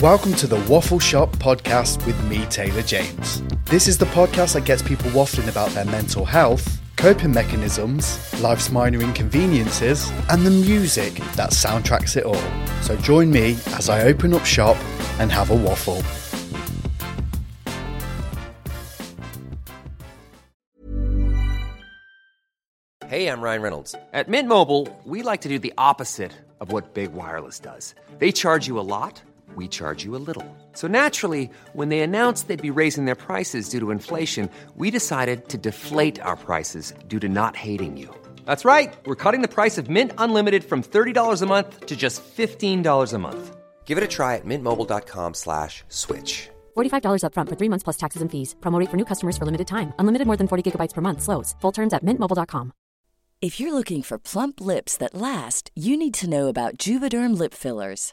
Welcome to the Waffle Shop podcast with me, Taylor James. This is the podcast that gets people waffling about their mental health, coping mechanisms, life's minor inconveniences, and the music that soundtracks it all. So join me as I open up shop and have a waffle. Hey, I'm Ryan Reynolds. At Mint Mobile, we like to do the opposite of what Big Wireless does. They charge you a lot, we charge you a little. So naturally, when they announced they'd be raising their prices due to inflation, we decided to deflate our prices due to not hating you. That's right. We're cutting the price of Mint Unlimited from $30 a month to just $15 a month. Give it a try at mintmobile.com slash switch. $45 upfront for three months plus taxes and fees. Promo rate for new customers for limited time. Unlimited more than 40 gigabytes per month. Slows. Full terms at mintmobile.com. If you're looking for plump lips that last, you need to know about Juvederm lip fillers.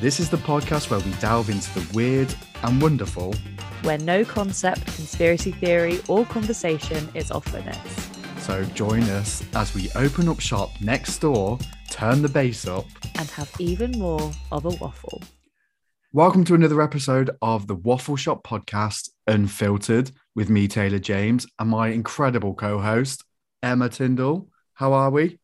This is the podcast where we delve into the weird and wonderful where no concept, conspiracy theory, or conversation is off limits. So join us as we open up shop next door, turn the bass up. And have even more of a waffle. Welcome to another episode of the Waffle Shop podcast, Unfiltered, with me, Taylor James, and my incredible co host, Emma Tindall. How are we?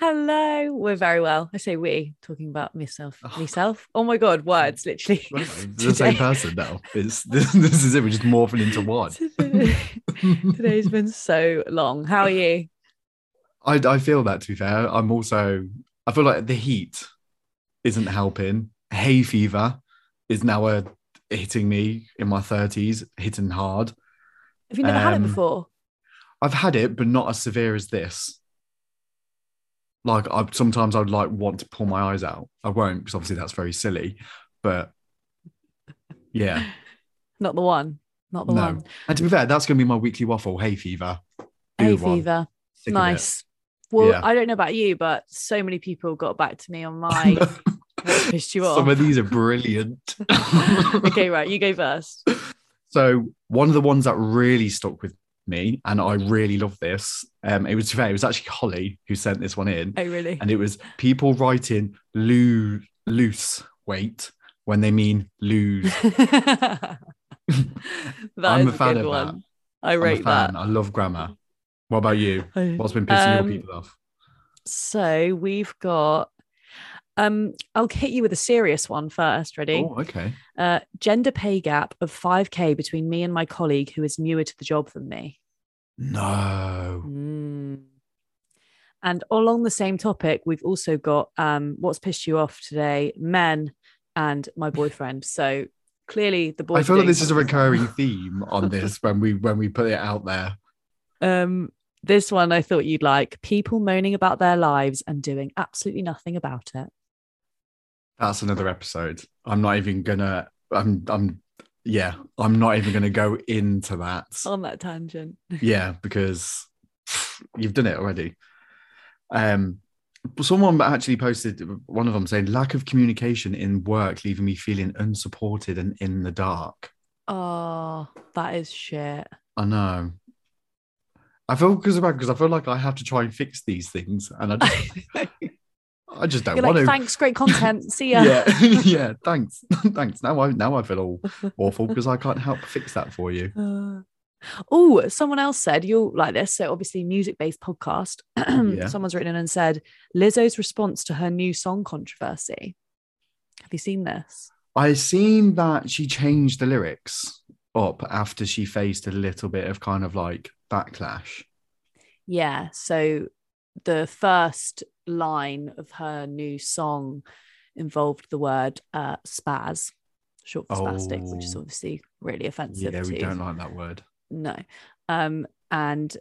Hello, we're very well. I say we, talking about myself. Myself. Oh my god, words literally. Well, the same person now. It's, this, this is it. We're just morphing into one. Today's been so long. How are you? I, I feel that, to be fair. I'm also, I feel like the heat isn't helping. Hay fever is now uh, hitting me in my 30s, hitting hard. Have you never had it Um, before? I've had it, but not as severe as this. Like I sometimes I'd like want to pull my eyes out. I won't because obviously that's very silly. But yeah, Not the one. Not the no. one. And to be fair, that's going to be my weekly waffle. Hay fever. Hay fever. Sick of it. Nice. Well, Yeah. I don't know about you, but so many people got back to me on my what pissed you off. Some of these are brilliant. okay, right. You go first. So one of the ones that really stuck with me, and I really love this. Um, it was fair. It was actually Holly who sent this one in, Oh, really? and it was people writing loo- loose weight when they mean lose. I'm a fan good of one. that. I I'm a rate that. I love grammar. What about you? What's been pissing Um, your people off? So we've got. Um, I'll hit you with a serious one first. Ready? Oh, okay. Uh, gender pay gap of 5k between me and my colleague who is newer to the job than me. No. Mm. And along the same topic, we've also got um, what's pissed you off today, men and my boyfriend. So clearly the boy. I feel like this is a recurring theme on this when we when we put it out there. Um, this one I thought you'd like people moaning about their lives and doing absolutely nothing about it. That's another episode. I'm not even gonna. I'm. I'm. Yeah, I'm not even going to go into that. On that tangent. yeah, because you've done it already. Um, someone actually posted one of them saying lack of communication in work, leaving me feeling unsupported and in the dark. Oh, that is shit. I know. I feel because because I feel like I have to try and fix these things, and I just, I just don't You're want like, to. thanks, great content. See ya. Yeah, yeah. Thanks, thanks. Now I now I feel all awful because I can't help fix that for you. Uh, oh, someone else said you'll like this. So obviously, music-based podcast. Yeah. Someone's written in and said Lizzo's response to her new song controversy. Have you seen this? I seen that she changed the lyrics up after she faced a little bit of kind of like backlash. Yeah. So the first line of her new song involved the word uh, spaz, short for spastic, which is Oh. obviously really offensive. Yeah, we to- don't like that word. no um and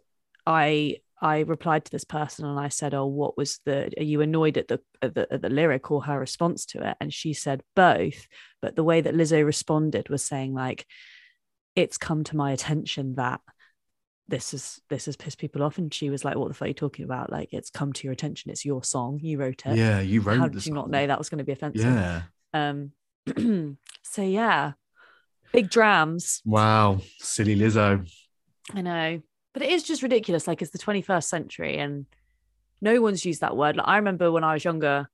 i i replied to this person and i said oh what was the are you annoyed at the at the, at the lyric or her response to it and she said both but the way that lizzo responded was saying like it's come to my attention that this is this has pissed people off and she was like what the fuck are you talking about like it's come to your attention it's your song you wrote it Yeah, you wrote how did you not know that was going to be offensive Yeah. um so yeah big drams Wow. Silly Lizzo. I know, but it is just ridiculous. Like it's the 21st century, and no one's used that word. Like I remember when I was younger,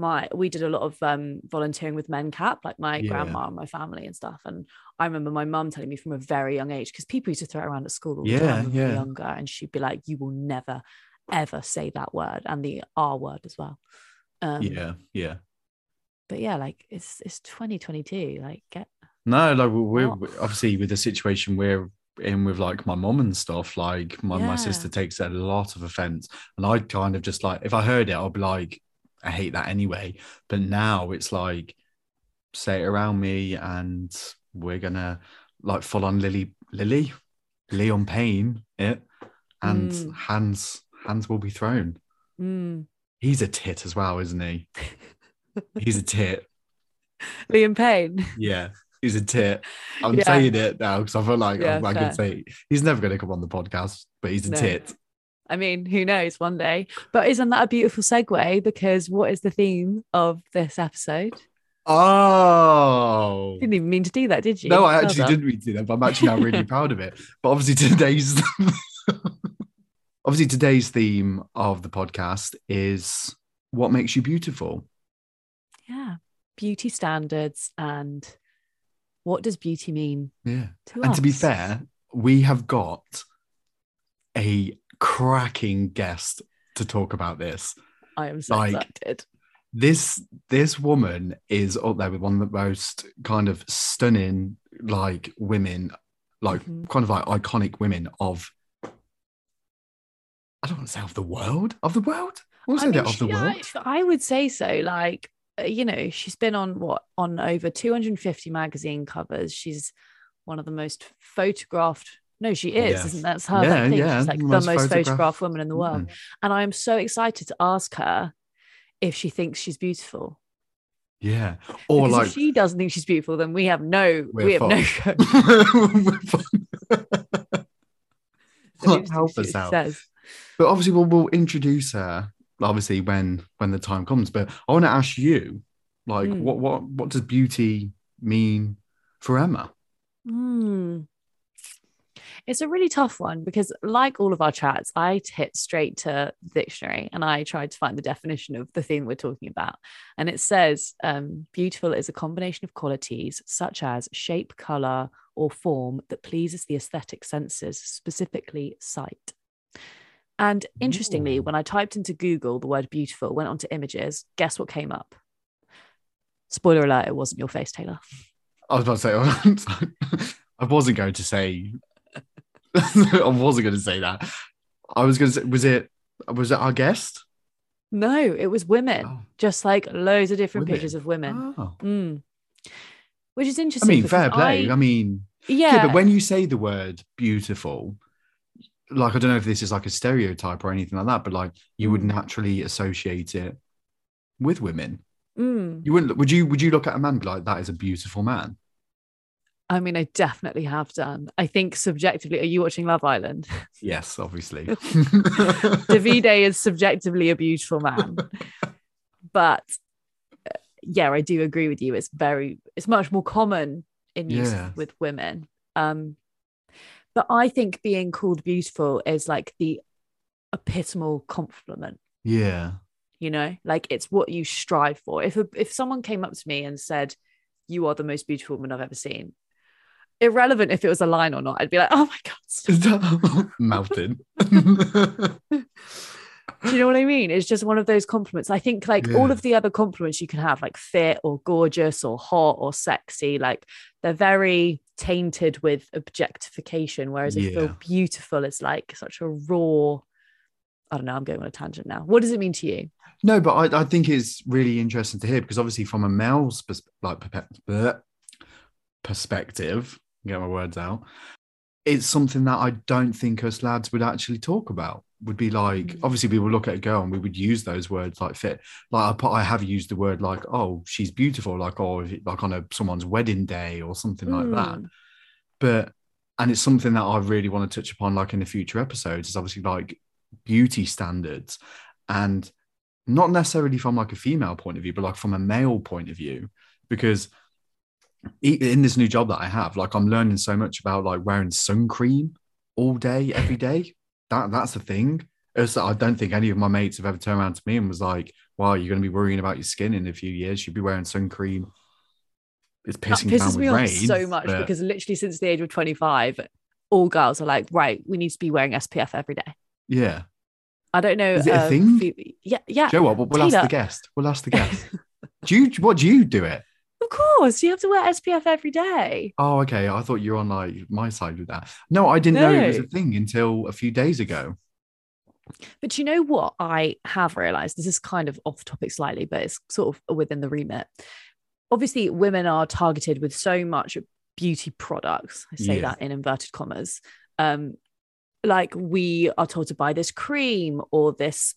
my we did a lot of um, volunteering with MenCap, like my Yeah. grandma and my family and stuff. And I remember my mum telling me from a very young age because people used to throw it around at school all the Yeah, time when we were yeah. younger, and she'd be like, "You will never, ever say that word," and the R word as well. Um, yeah, yeah. But yeah, like it's it's 2022. Like get No, like we're, we're obviously with the situation we're in with like my mom and stuff. Like my, my sister takes a lot of offense, and I kind of just like if I heard it, I'll be like, I hate that anyway. But now it's like say it around me, and we're gonna like full on Lily, Lily, Liam Payne it, and Mm. hands hands will be thrown. mm. He's a tit as well, isn't he? He's a tit. Liam Payne. Yeah, he's a tit. I'm Yeah. saying it now because I feel like Yeah, I, I can say he's never going to come on the podcast, but he's a No. tit. I mean, who knows one day? But isn't that a beautiful segue? Because what is the theme of this episode? Oh. Didn't even mean to do that, did you? No, I actually done. didn't read that, but I'm actually now really proud of it. But obviously today's obviously today's theme of the podcast is what makes you beautiful. Yeah, beauty standards and what does beauty mean Yeah. to And us? to be fair, we have got a cracking guest to talk about this. I am so like- excited. this this woman is up there with one of the most kind of stunning like women like Mhm. kind of like iconic women of i don't want to say of the world of the world I I mean, of the she- world I would say so. Like, uh, you know, she's been on what on over 250 magazine covers. She's one of the most photographed. No, she is, Yeah. isn't that's her Yeah, yeah, She's like the most most, photographed- woman in the world. Mm. And I am so excited to ask her if she thinks she's beautiful. yeah or Because like if she doesn't think she's beautiful, then we have no we have no fucked. go. So Like, help us out says. but obviously we'll, we'll introduce her obviously when when the time comes but i want to ask you like Mm. what what what does beauty mean for emma Hmm. It's a really tough one because, like all of our chats, I hit straight to the dictionary and I tried to find the definition of the thing we're talking about. And it says um, beautiful is a combination of qualities such as shape, color, or form that pleases the aesthetic senses, specifically sight. And interestingly, Ooh. when I typed into Google the word beautiful, went onto images, guess what came up? Spoiler alert, it wasn't your face, Taylor. I was about to say, I wasn't going to say, I wasn't going to say that. I was going to say, was it, was it our guest? No, it was women, Oh. just like loads of different Women? pictures of women. Oh. Mm. Which is interesting. I mean, fair play. I, I- mean, yeah, yeah. but when you say the word beautiful, like, I don't know if this is like a stereotype or anything like that, but like, you would Mm. naturally associate it with women. Mm. You wouldn't, would you, would you look at a man and be like, that is a beautiful man? I mean, I definitely have done. I think subjectively, are you watching Love Island? Yes, obviously. Davide is subjectively a beautiful man. But uh, yeah, I do agree with you. It's very, it's much more common in use Yeah. with women. Um, but I think being called beautiful is like the epitomal compliment. yeah. You know, like it's what you strive for. If a, if someone came up to me and said, "You are the most beautiful woman I've ever seen," irrelevant if it was a line or not, I'd be like, "Oh my god." stop." Melted. Do you know what I mean? It's just one of those compliments. I think like all of the other compliments you can have, like fit or gorgeous or hot or sexy, like they're very tainted with objectification. Whereas I Yeah. feel beautiful is like such a raw. I don't know. I'm going on a tangent now. What does it mean to you? No, but I, I think it's really interesting to hear because obviously from a male's pers- like perspective, get my words out, it's something that I don't think us lads would actually talk about. Would be like Mm. obviously we would look at a girl and we would use those words like fit. Like I, I have used the word like oh she's beautiful like oh if it- like on a someone's wedding day or something like that. Mm. But and it's something that I really want to touch upon like in the future episodes is obviously like beauty standards and not necessarily from like a female point of view, but like from a male point of view, because in this new job that I have, like I'm learning so much about like wearing sun cream all day, every day. That that's the thing. It's, that I don't think any of my mates have ever turned around to me and was like, "Wow, you're going to be worrying about your skin in a few years. You'd be wearing sun cream." It's That pissing down pisses me rain off so much but- because literally since the age of 25, all girls are like, right, we need to be wearing SPF every day. yeah, I don't know. Is it a uh, thing? Yeah, yeah. Joe, what? We'll, we'll ask the guest. We'll ask the guest. do you? What do you do it? Of course, you have to wear SPF every day. Oh, okay. I thought you were on like my side with that. No, I didn't know it was a thing until a few days ago. But you know what I have realized? This is kind of off topic slightly, but it's sort of within the remit. Obviously, women are targeted with so much beauty products. I say Yeah. that in inverted commas. Um, like we are told to buy this cream or this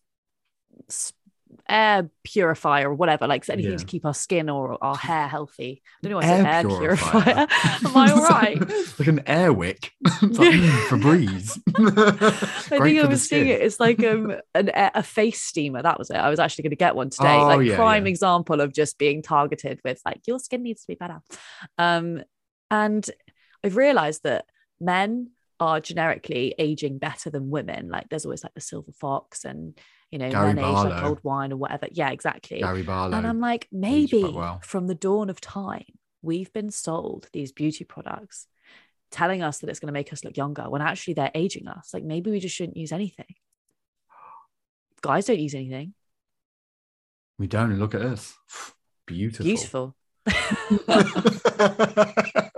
air purifier or whatever, like anything Yeah. to keep our skin or our hair healthy. I don't know why I said air purifier. purifier. Am I all right? like an air wick. it's like, mm, Febreze. I think I was seeing it. It's like um an, a face steamer. That was it. I was actually going to get one today. Oh, like yeah, prime yeah. example of just being targeted with like your skin needs to be better. Um, and I've realised that men are generically aging better than women. Like there's always like the silver fox and you know Gary men age like Barlow. old wine or whatever. Yeah, exactly. Gary Barlow. And I'm like, maybe well. from the dawn of time, we've been sold these beauty products telling us that it's going to make us look younger when actually they're aging us. Like maybe we just shouldn't use anything. Guys don't use anything. we don't look at us. Beautiful. Beautiful.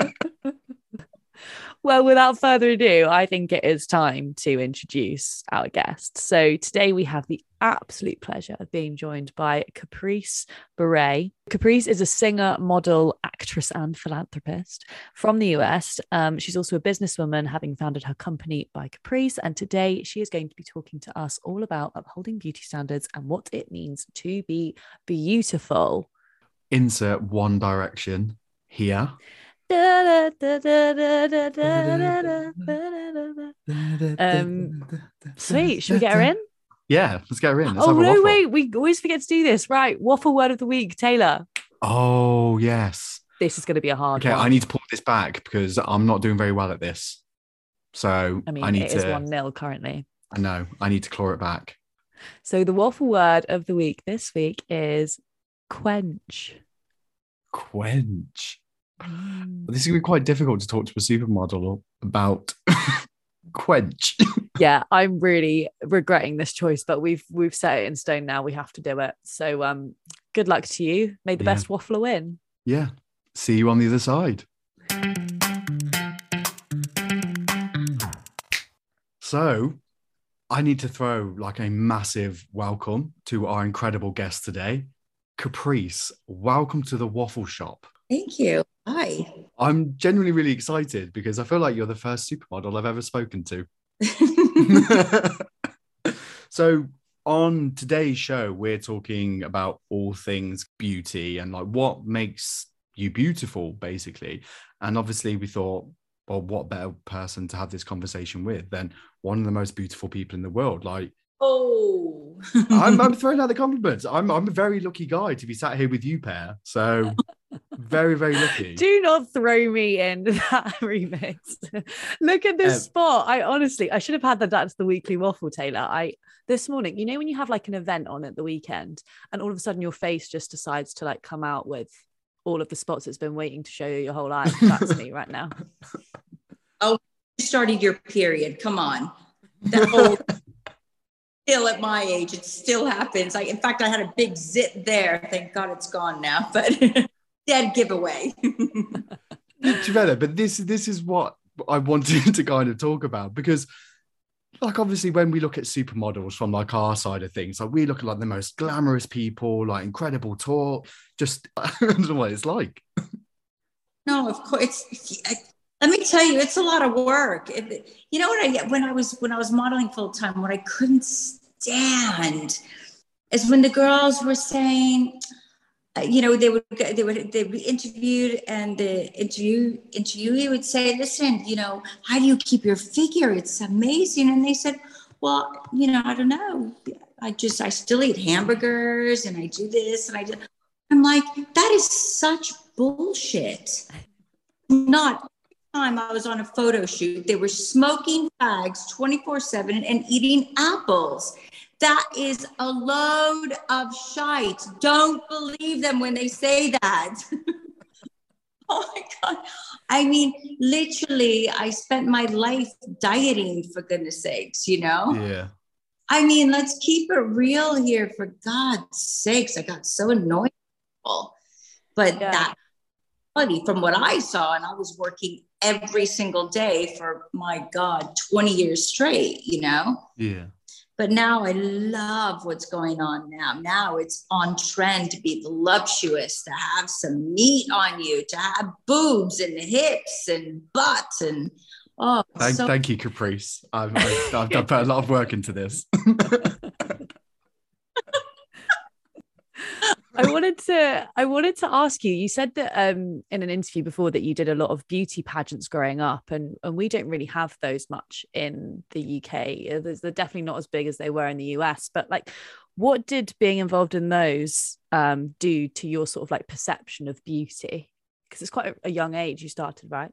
Well, without further ado, I think it is time to introduce our guest. So today we have the absolute pleasure of being joined by Caprice Bourret. Caprice is a singer, model, actress, and philanthropist from the US. Um, she's also a businesswoman, having founded her company by Caprice. And today she is going to be talking to us all about upholding beauty standards and what it means to be beautiful. Insert one direction here. Um, Sweet. Should we get her in? Yeah, let's get her in. Let's oh no, wait, we always forget to do this. Right, waffle word of the week, Taylor. Oh, yes. This is going to be a hard one. Okay, one. I need to pull this back because I'm not doing very well at this. So I mean, I need it is to. one nil currently. I know. I need to claw it back. So the waffle word of the week this week is quench. Quench. Mm. This is gonna be quite difficult to talk to a supermodel about quench. yeah, I'm really regretting this choice, but we've we've set it in stone now. We have to do it. So um, good luck to you. May the Yeah. best waffler win. yeah. See you on the other side. So, I need to throw like a massive welcome to our incredible guest today, Caprice. Welcome to the waffle shop. Thank you. Hi. I'm genuinely really excited because I feel like you're the first supermodel I've ever spoken to. so on today's show we're talking about all things beauty and like what makes you beautiful, basically. And obviously, we thought, well, what better person to have this conversation with than one of the most beautiful people in the world? Like, oh, I'm, I'm throwing out the compliments. I'm, I'm a very lucky guy to be sat here with you, pair. So, very, very lucky. Do not throw me in that remix. Look at this um, spot. I honestly, I should have had that. That's the weekly waffle, Taylor. I this morning, you know, when you have like an event on at the weekend, and all of a sudden your face just decides to like come out with all of the spots it's been waiting to show you your whole life. That's me right now. Oh, you started your period. Come on. That whole still at my age, it still happens. I, in fact, I had a big zit there. Thank God it's gone now, but dead giveaway. But this this is what I wanted to kind of talk about because like obviously when we look at supermodels from like our side of things, like we look at like the most glamorous people, like incredible talk. Just I don't know what it's like. No, of course. It's, let me tell you, it's a lot of work. It, you know what I when I was when I was modeling full time, what I couldn't stand is when the girls were saying, Uh, you know, they would they would they would be interviewed, and the interview interviewee would say, "Listen, you know, how do you keep your figure? It's amazing." And they said, "Well, you know, I don't know. I just I still eat hamburgers, and I do this, and I do." I'm like, that is such bullshit. Not time I was on a photo shoot, they were smoking fags 24 7 and eating apples. That is a load of shite. Don't believe them when they say that. oh my God. I mean, literally, I spent my life dieting for goodness sakes, you know? Yeah. I mean, let's keep it real here for God's sakes. I got so annoyed. But yeah. that from what I saw, and I was working every single day for my God, 20 years straight, you know? Yeah. But now I love what's going on now. Now it's on trend to be voluptuous, to have some meat on you, to have boobs and hips and butts and oh. Thank, so- thank you, Caprice. I've, I've, I've, I've put a lot of work into this. I wanted to I wanted to ask you. You said that um, in an interview before that you did a lot of beauty pageants growing up, and and we don't really have those much in the UK. They're definitely not as big as they were in the US. But like, what did being involved in those um, do to your sort of like perception of beauty? Because it's quite a, a young age you started, right?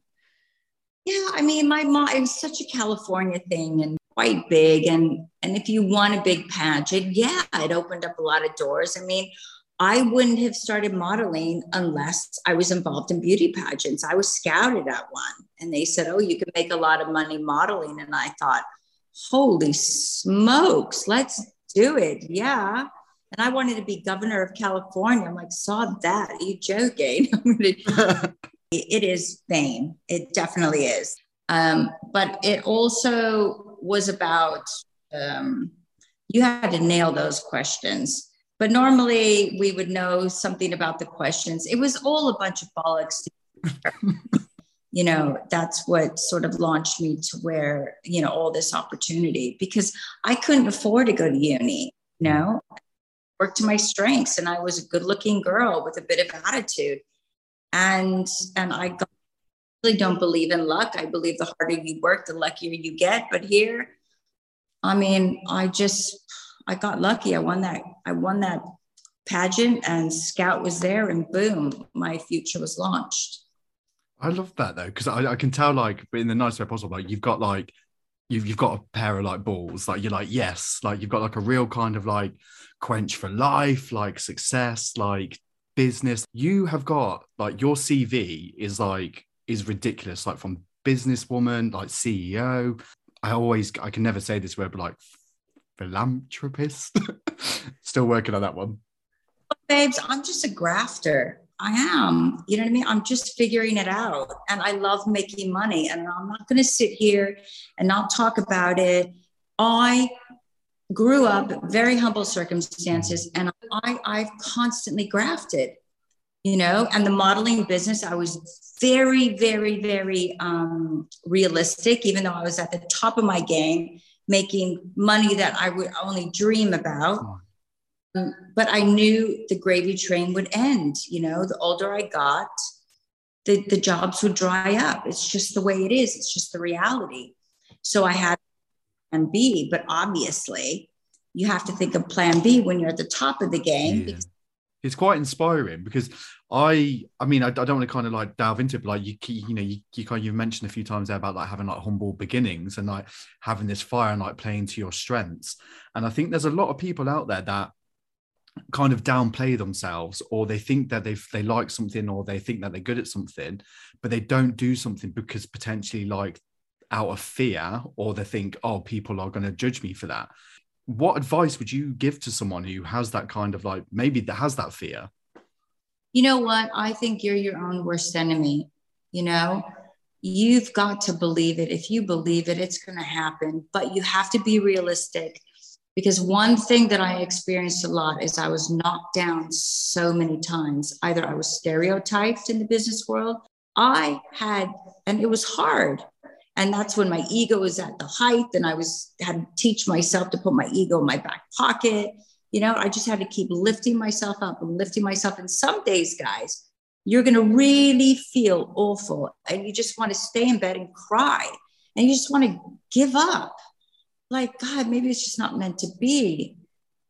Yeah, I mean, my mom. It was such a California thing, and quite big and and if you won a big pageant yeah it opened up a lot of doors i mean I wouldn't have started modeling unless I was involved in beauty pageants. I was scouted at one and they said, Oh, you can make a lot of money modeling. And I thought, Holy smokes, let's do it. Yeah. And I wanted to be governor of California. I'm like, saw that. Are you joking? it is fame. It definitely is. Um, but it also was about um, you had to nail those questions but normally we would know something about the questions. It was all a bunch of bollocks. you know, that's what sort of launched me to where, you know, all this opportunity because I couldn't afford to go to uni, you know, work to my strengths. And I was a good looking girl with a bit of attitude. And, and I got, really don't believe in luck. I believe the harder you work, the luckier you get. But here, I mean, I just, I got lucky. I won that. I won that pageant, and Scout was there, and boom, my future was launched. I love that though, because I, I, can tell, like, in the nicest way possible, like you've got like you've you've got a pair of like balls, like you're like yes, like you've got like a real kind of like quench for life, like success, like business. You have got like your CV is like is ridiculous, like from businesswoman, like CEO. I always I can never say this word, but like philanthropist. Still working on that one. Babes, I'm just a grafter. I am. You know what I mean? I'm just figuring it out. And I love making money. And I'm not going to sit here and not talk about it. I grew up very humble circumstances and I, I've constantly grafted, you know, and the modeling business, I was very, very, very um, realistic, even though I was at the top of my game making money that I would only dream about. Um, but I knew the gravy train would end. You know, the older I got, the, the jobs would dry up. It's just the way it is. It's just the reality. So I had plan B, but obviously you have to think of plan B when you're at the top of the game. Yeah. It's quite inspiring because I, I mean, I, I, don't want to kind of like delve into it, but like you, you know, you, you kind you mentioned a few times there about like having like humble beginnings and like having this fire and like playing to your strengths. And I think there's a lot of people out there that kind of downplay themselves or they think that they they like something or they think that they're good at something but they don't do something because potentially like out of fear or they think oh people are going to judge me for that what advice would you give to someone who has that kind of like maybe that has that fear you know what i think you're your own worst enemy you know you've got to believe it if you believe it it's going to happen but you have to be realistic because one thing that I experienced a lot is I was knocked down so many times. Either I was stereotyped in the business world, I had, and it was hard. And that's when my ego was at the height, and I was had to teach myself to put my ego in my back pocket. You know, I just had to keep lifting myself up and lifting myself. And some days, guys, you're going to really feel awful, and you just want to stay in bed and cry, and you just want to give up like, God, maybe it's just not meant to be.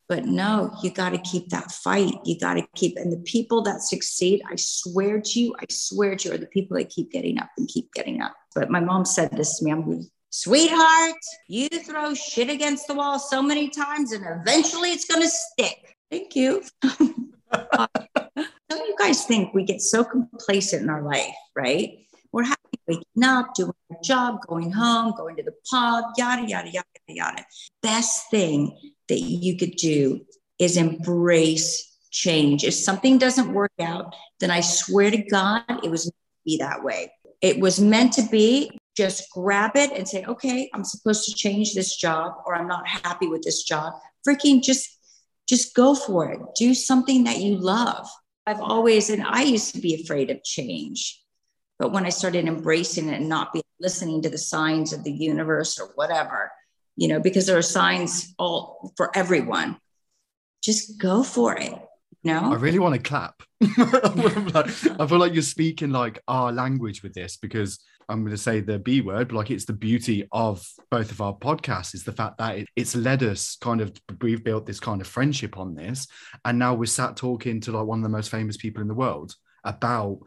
But no, you got to keep that fight. You got to keep, and the people that succeed, I swear to you, I swear to you, are the people that keep getting up and keep getting up. But my mom said this to me I'm sweetheart, you throw shit against the wall so many times and eventually it's going to stick. Thank you. don't you guys think we get so complacent in our life, right? We're happy waking up, doing our job, going home, going to the pub, yada, yada, yada, yada. Best thing that you could do is embrace change. If something doesn't work out, then I swear to God, it was meant to be that way. It was meant to be. Just grab it and say, okay, I'm supposed to change this job, or I'm not happy with this job. Freaking just, just go for it. Do something that you love. I've always, and I used to be afraid of change. But when I started embracing it and not be listening to the signs of the universe or whatever, you know, because there are signs all for everyone, just go for it. No, I really want to clap. I feel like you're speaking like our language with this because I'm going to say the B word, but like it's the beauty of both of our podcasts is the fact that it, it's led us kind of, we've built this kind of friendship on this. And now we're sat talking to like one of the most famous people in the world about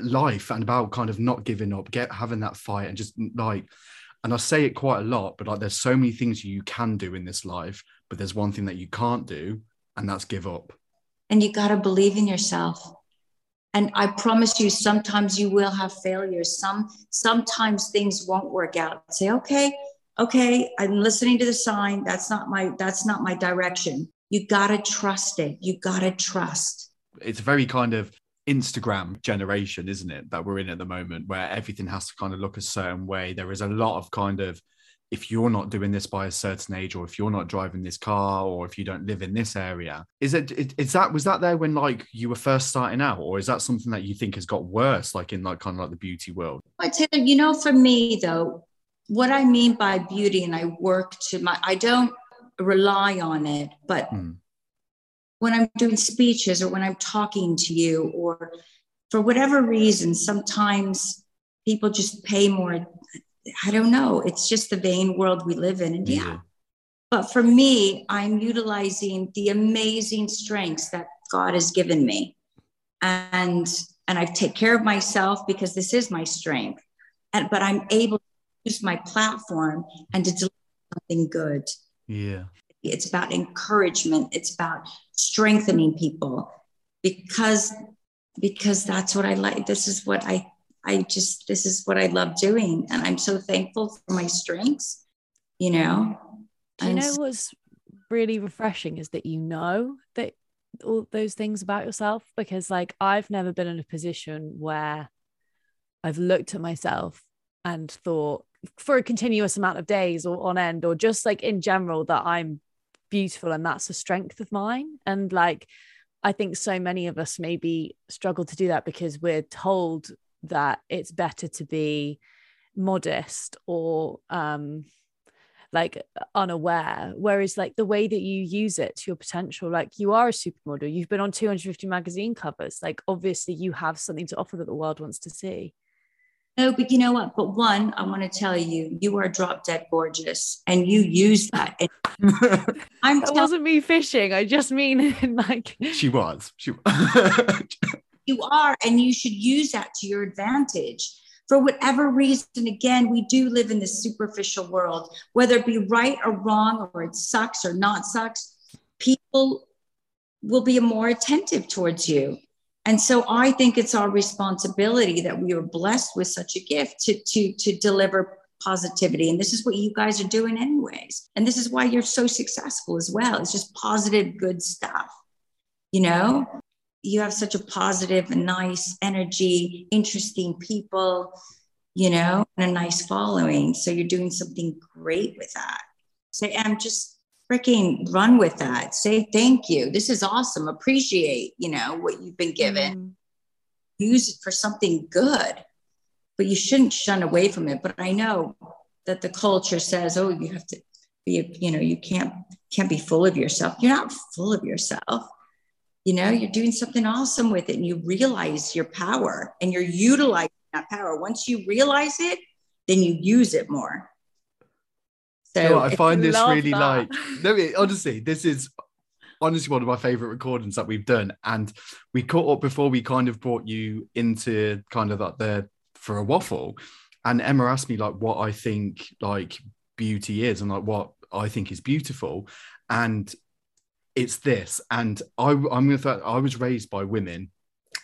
life and about kind of not giving up, get having that fight and just like, and I say it quite a lot, but like there's so many things you can do in this life, but there's one thing that you can't do, and that's give up. And you got to believe in yourself. And I promise you, sometimes you will have failures. Some sometimes things won't work out. Say, okay, okay, I'm listening to the sign. That's not my that's not my direction. You gotta trust it. You gotta trust. It's a very kind of Instagram generation, isn't it, that we're in at the moment, where everything has to kind of look a certain way. There is a lot of kind of, if you're not doing this by a certain age, or if you're not driving this car, or if you don't live in this area, is it is that was that there when like you were first starting out, or is that something that you think has got worse, like in like kind of like the beauty world? I tell you, you know, for me though, what I mean by beauty, and I work to my, I don't rely on it, but. Hmm when I'm doing speeches or when I'm talking to you, or for whatever reason, sometimes people just pay more. I don't know. It's just the vain world we live in. And yeah. yeah. But for me, I'm utilizing the amazing strengths that God has given me. And and I take care of myself because this is my strength. And but I'm able to use my platform and to deliver something good. Yeah. It's about encouragement. It's about strengthening people because because that's what I like. This is what I I just this is what I love doing, and I'm so thankful for my strengths. You know. Do you know what's really refreshing is that you know that all those things about yourself because like I've never been in a position where I've looked at myself and thought for a continuous amount of days or on end or just like in general that I'm beautiful and that's a strength of mine and like i think so many of us maybe struggle to do that because we're told that it's better to be modest or um like unaware whereas like the way that you use it to your potential like you are a supermodel you've been on 250 magazine covers like obviously you have something to offer that the world wants to see no, but you know what? But one, I want to tell you, you are drop dead gorgeous, and you use that. I'm. That wasn't me fishing. I just mean like she was. She. you are, and you should use that to your advantage. For whatever reason, again, we do live in this superficial world, whether it be right or wrong, or it sucks or not sucks. People will be more attentive towards you and so I think it's our responsibility that we are blessed with such a gift to, to, to deliver positivity. And this is what you guys are doing, anyways. And this is why you're so successful as well. It's just positive, good stuff. You know, you have such a positive and nice energy, interesting people, you know, and a nice following. So you're doing something great with that. Say, so I'm just freaking run with that. Say thank you. This is awesome. Appreciate, you know, what you've been given. Mm. Use it for something good, but you shouldn't shun away from it. But I know that the culture says, oh, you have to be, you know, you can't can't be full of yourself. You're not full of yourself. You know, you're doing something awesome with it and you realize your power and you're utilizing that power. Once you realize it, then you use it more. So you know I find this really that. like no, honestly, this is honestly one of my favorite recordings that we've done. And we caught up before we kind of brought you into kind of like the for a waffle. And Emma asked me like what I think like beauty is and like what I think is beautiful. And it's this. And I, I'm gonna th- I was raised by women,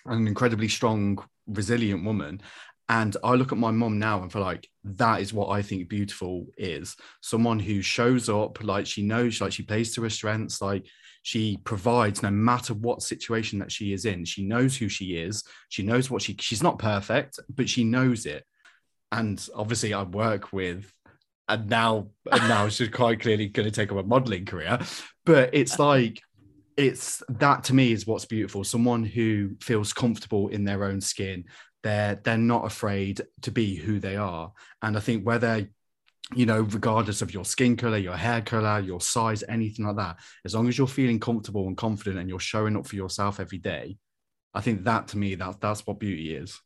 an incredibly strong, resilient woman. And I look at my mom now and feel like that is what I think beautiful is. Someone who shows up, like she knows, like she plays to her strengths, like she provides no matter what situation that she is in. She knows who she is. She knows what she she's not perfect, but she knows it. And obviously I work with and now and now she's quite clearly going to take up a modeling career. But it's like it's that to me is what's beautiful. Someone who feels comfortable in their own skin, they're they're not afraid to be who they are and i think whether you know regardless of your skin color your hair color your size anything like that as long as you're feeling comfortable and confident and you're showing up for yourself every day i think that to me that that's what beauty is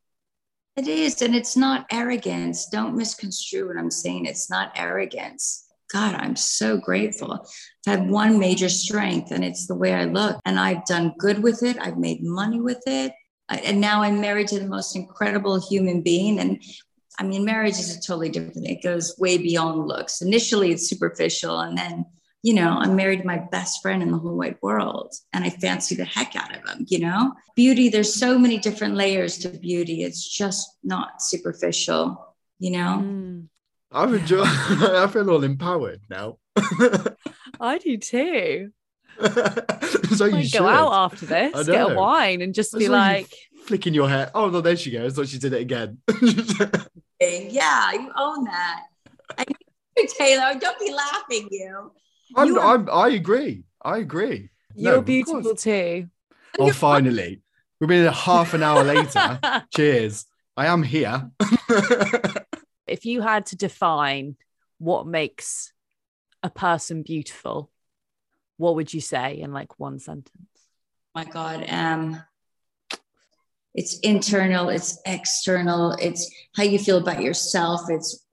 it is and it's not arrogance don't misconstrue what i'm saying it's not arrogance God, I'm so grateful. I've had one major strength, and it's the way I look. And I've done good with it. I've made money with it and now I'm married to the most incredible human being. And I mean, marriage is a totally different thing. It goes way beyond looks. Initially, it's superficial. And then, you know, I'm married to my best friend in the whole wide world. And I fancy the heck out of him, you know? Beauty, there's so many different layers to beauty. It's just not superficial, you know? Mm. I've enjoyed, I feel all empowered now. I do too. so you should. go out after this, get a wine, and just be like flicking your hair. Oh no, there she goes. Thought she did it again. yeah, you own that. Taylor, don't be laughing, you. I'm, are... I'm, i agree. I agree. You're no, beautiful too. Oh, finally. We've been half an hour later. Cheers. I am here. if you had to define what makes a person beautiful, what would you say in like one sentence? my God. Um, it's internal, it's external, it's how you feel about yourself, it's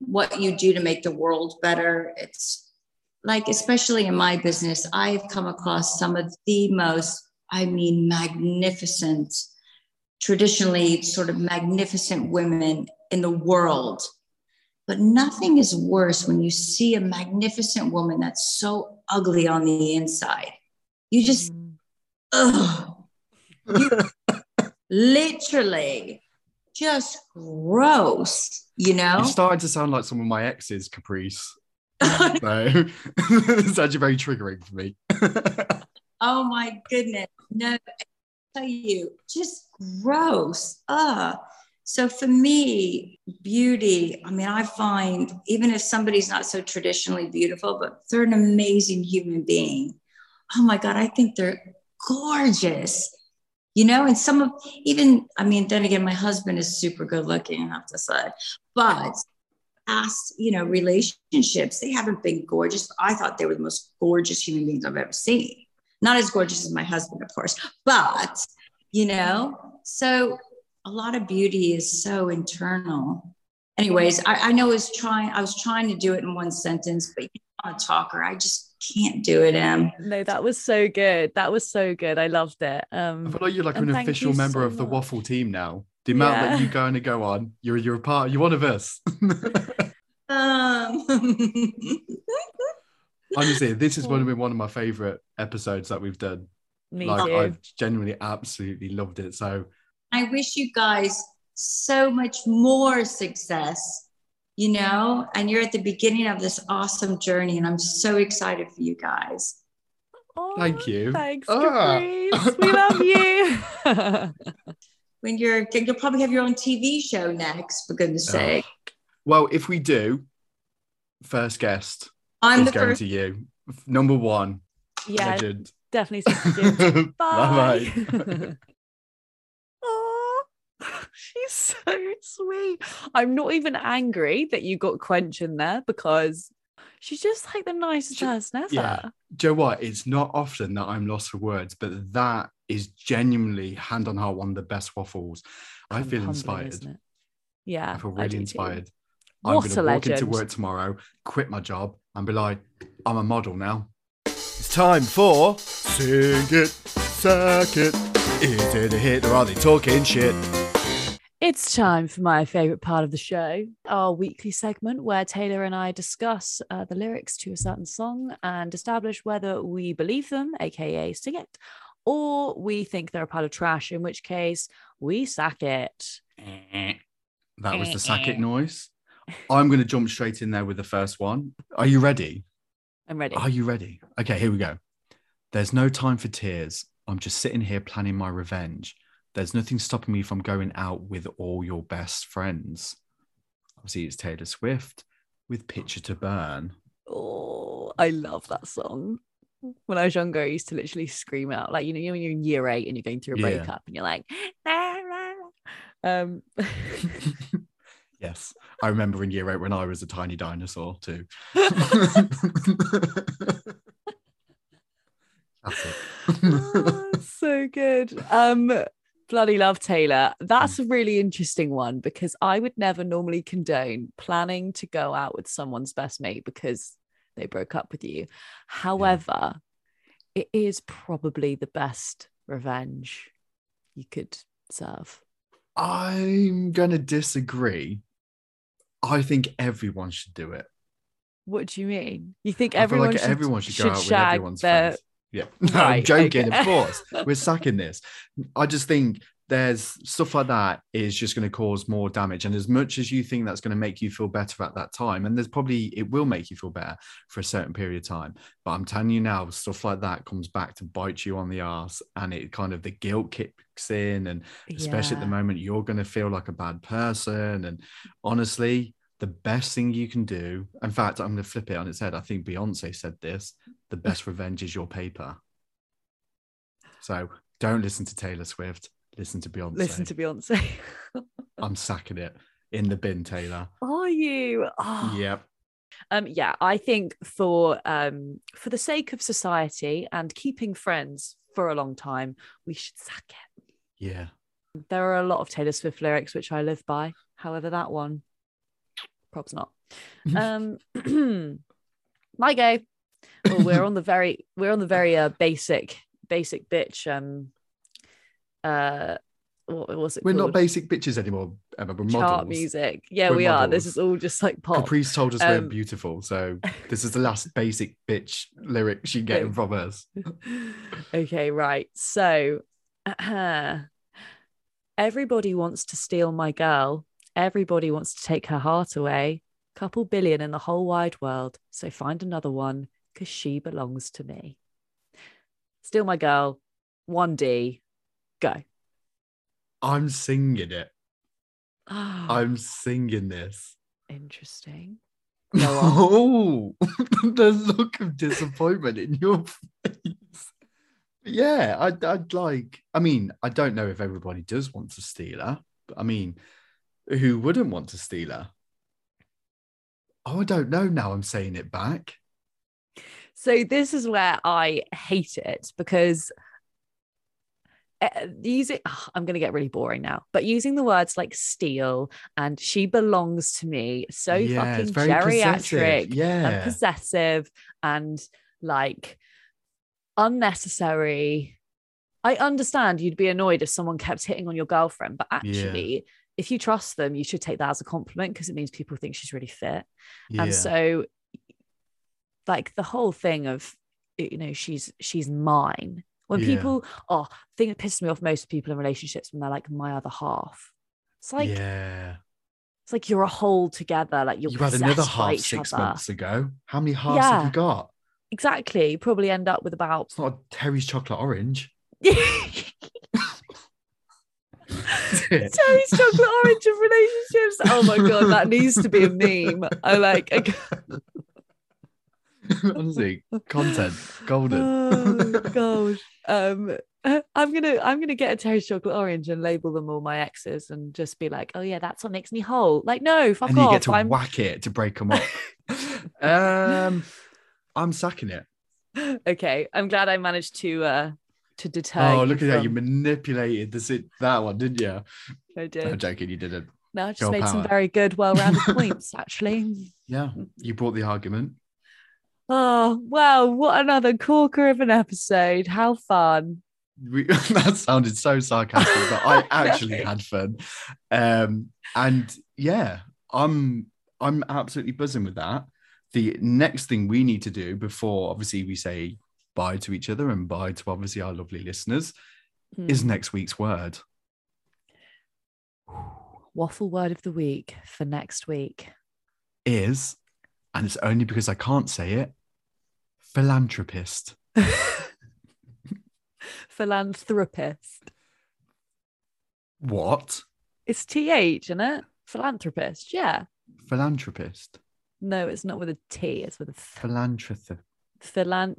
what you do to make the world better. It's like, especially in my business, I've come across some of the most, I mean, magnificent, traditionally sort of magnificent women in the world but nothing is worse when you see a magnificent woman that's so ugly on the inside. You just, mm. ugh. You, literally just gross, you know? You started to sound like some of my exes, Caprice. so it's actually very triggering for me. oh my goodness. No, I tell you, just gross. Ugh. So for me, beauty, I mean, I find even if somebody's not so traditionally beautiful, but they're an amazing human being. Oh my God, I think they're gorgeous. You know, and some of even, I mean, then again, my husband is super good looking, I have to say. But past, you know, relationships, they haven't been gorgeous. I thought they were the most gorgeous human beings I've ever seen. Not as gorgeous as my husband, of course, but you know, so a lot of beauty is so internal. Anyways, I, I know I was trying, I was trying to do it in one sentence, but I'm a talker. I just can't do it, Em. No, that was so good. That was so good. I loved it. Um, I feel like you're like an official you member so of the much. waffle team now. The amount that Yeah. you going to go on, you're you're a part. You're one of us. Um, Honestly, this has one of been one of my favorite episodes that we've done. me like too. I've genuinely absolutely loved it. So I wish you guys so much more success, you know, and you're at the beginning of this awesome journey, and I'm so excited for you guys. Oh, Thank you. Thanks, Ah. Caprice. We love you. When you're, you'll probably have your own TV show next, for goodness Oh. sake. well, if we do, first guest I'm the going first. to you. Number one, yeah, legend. definitely. Bye Bye. oh, she's so sweet. I'm not even angry that you got Quench in there because she's just like the nicest She- person ever. yeah. Do you know what? It's not often that I'm lost for words, but that is genuinely hand on heart one of the best waffles. I feel Humbling, inspired. isn't it? Yeah, I feel do really too. inspired. What I'm a going to walk into work tomorrow, quit my job, and be like, I'm a model now. It's time for Sing It, Sack It. Is it a hit or are they talking shit? It's time for my favorite part of the show, our weekly segment where Taylor and I discuss uh, the lyrics to a certain song and establish whether we believe them, aka sing it, or we think they're a pile of trash, in which case we sack it. Eh, that was the sack it eh, eh. noise. I'm going to jump straight in there with the first one. Are you ready? I'm ready. Are you ready? Okay, here we go. There's no time for tears. I'm just sitting here planning my revenge. There's nothing stopping me from going out with all your best friends. Obviously, it's Taylor Swift with Picture to Burn. Oh, I love that song. When I was younger, I used to literally scream out, like you know, when you're in year eight and you're going through a Yeah. breakup and you're like, "La, la, la." um, yes, I remember in year eight when I was a tiny dinosaur too. Oh, so good. Um, bloody love Taylor. That's a really interesting one because I would never normally condone planning to go out with someone's best mate because they broke up with you. However, it is probably the best revenge you could serve. I'm going to disagree. I think everyone should do it. What do you mean? You think everyone, like should, everyone should go out with everyone's their friends. Yeah, no, I'm joking. okay. Of course, we're sacking this. I just think there's stuff like that is just going to cause more damage. And as much as you think that's going to make you feel better at that time, and there's probably it will make you feel better for a certain period of time. But I'm telling you now, stuff like that comes back to bite you on the ass, and it kind of the guilt kicks in, and especially at the moment you're going to feel like a bad person. And honestly, the best thing you can do, in fact, I'm going to flip it on its head. I think Beyonce said this the best revenge is your paper. So don't listen to Taylor Swift, listen to Beyonce. Listen to Beyonce. I'm sacking it in the bin, Taylor. Are you? Oh. Yep. Um, yeah, I think for um for the sake of society and keeping friends for a long time, we should sack it. Yeah. There are a lot of Taylor Swift lyrics which I live by. However, that one, probs not. Um, my go. Well, we're on the very we're on the very uh, basic basic bitch. Um, uh, what was it? We're not basic bitches anymore, Emma. We're chart models. music. Yeah, We're we are. This is all just like pop. Caprice told us we're Um, beautiful. So this is the last basic bitch lyric she getting from us. okay, right. So everybody wants to steal my girl. Everybody wants to take her heart away. Couple billion in the whole wide world. So find another one because she belongs to me. Steal my girl. 1D. Go. I'm singing it. Oh, I'm singing this. interesting. Oh, the look of disappointment in your face. Yeah, I'd, I'd like, I mean, I don't know if everybody does want to steal her, but I mean, who wouldn't want to steal her? Oh, I don't know now. I'm saying it back. So this is where I hate it because Eh, eh, using oh, I'm going to get really boring now, but using the words like steal and she belongs to me so Yeah, fucking very possessive. geriatric and Yeah. possessive and like unnecessary. I understand you'd be annoyed if someone kept hitting on your girlfriend, but actually, if you trust them, you should take that as a compliment because it means people think she's really fit. Yeah. And so, like the whole thing of, you know, she's she's mine. When Yeah. people, oh, the thing that pisses me off most people in relationships when they're like my other half. It's like yeah. it's like you're a whole together. Like you're You had another half six other. months ago. How many halves have you got? Exactly. You probably end up with about It's not a Terry's chocolate orange. Terry's chocolate orange of relationships. Oh my god, that needs to be a meme. I like. Honestly, content golden. oh gosh. Um, I'm gonna I'm gonna get a Terry's chocolate orange and label them all my exes and just be like, oh yeah, that's what makes me whole. Like, no, fuck and you off. get to I'm whack it to break them up. um, I'm sacking it. okay. I'm glad I managed to uh to deter. oh, look at that! You manipulated this that one, didn't you? I did. I'm joking. You didn't. No, I just Girl made some very good, well-rounded points, actually. Yeah, you brought the argument. Oh wow, what another corker of an episode. How fun. We, that sounded so sarcastic, but I actually had fun. Um, and yeah, I'm I'm absolutely buzzing with that. The next thing we need to do before obviously we say bye to each other and bye to obviously our lovely listeners is Hmm. next week's word. waffle word of the week for next week. Is, and it's only because I can't say it, philanthropist. Philanthropist. What? It's TH, isn't it? Philanthropist. Yeah. Philanthropist. No, it's not with a T. It's with a th- Philanthropist. philan.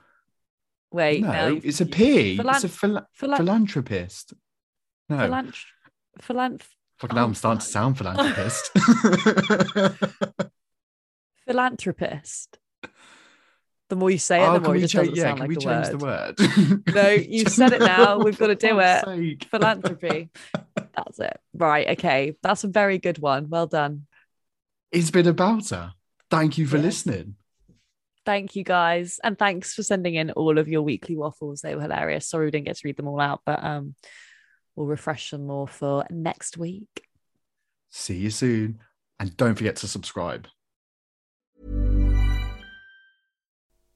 Wait, No, no, it's a P. Philan- it's a phila- philan- philanthropist. No. Philanth. Philanth. Fucking now Oh, I'm starting to sound philanthropist. Philanthropist. The more you say it, oh, the more it just change? doesn't Yeah, sound like we the change word. the word? No, you've said it now. We've got to do it. sake. Philanthropy. That's it. Right. Okay. That's a very good one. Well done. It's been about her. Thank you for listening. Thank you guys. And thanks for sending in all of your weekly waffles. They were hilarious. Sorry we didn't get to read them all out, but um we'll refresh them more for next week. See you soon. And don't forget to subscribe.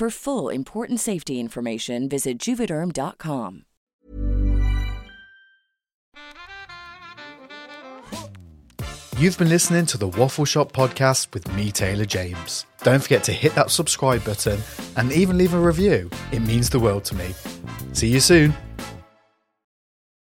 For full important safety information, visit juvederm.com. You've been listening to the Waffle Shop podcast with me, Taylor James. Don't forget to hit that subscribe button and even leave a review. It means the world to me. See you soon.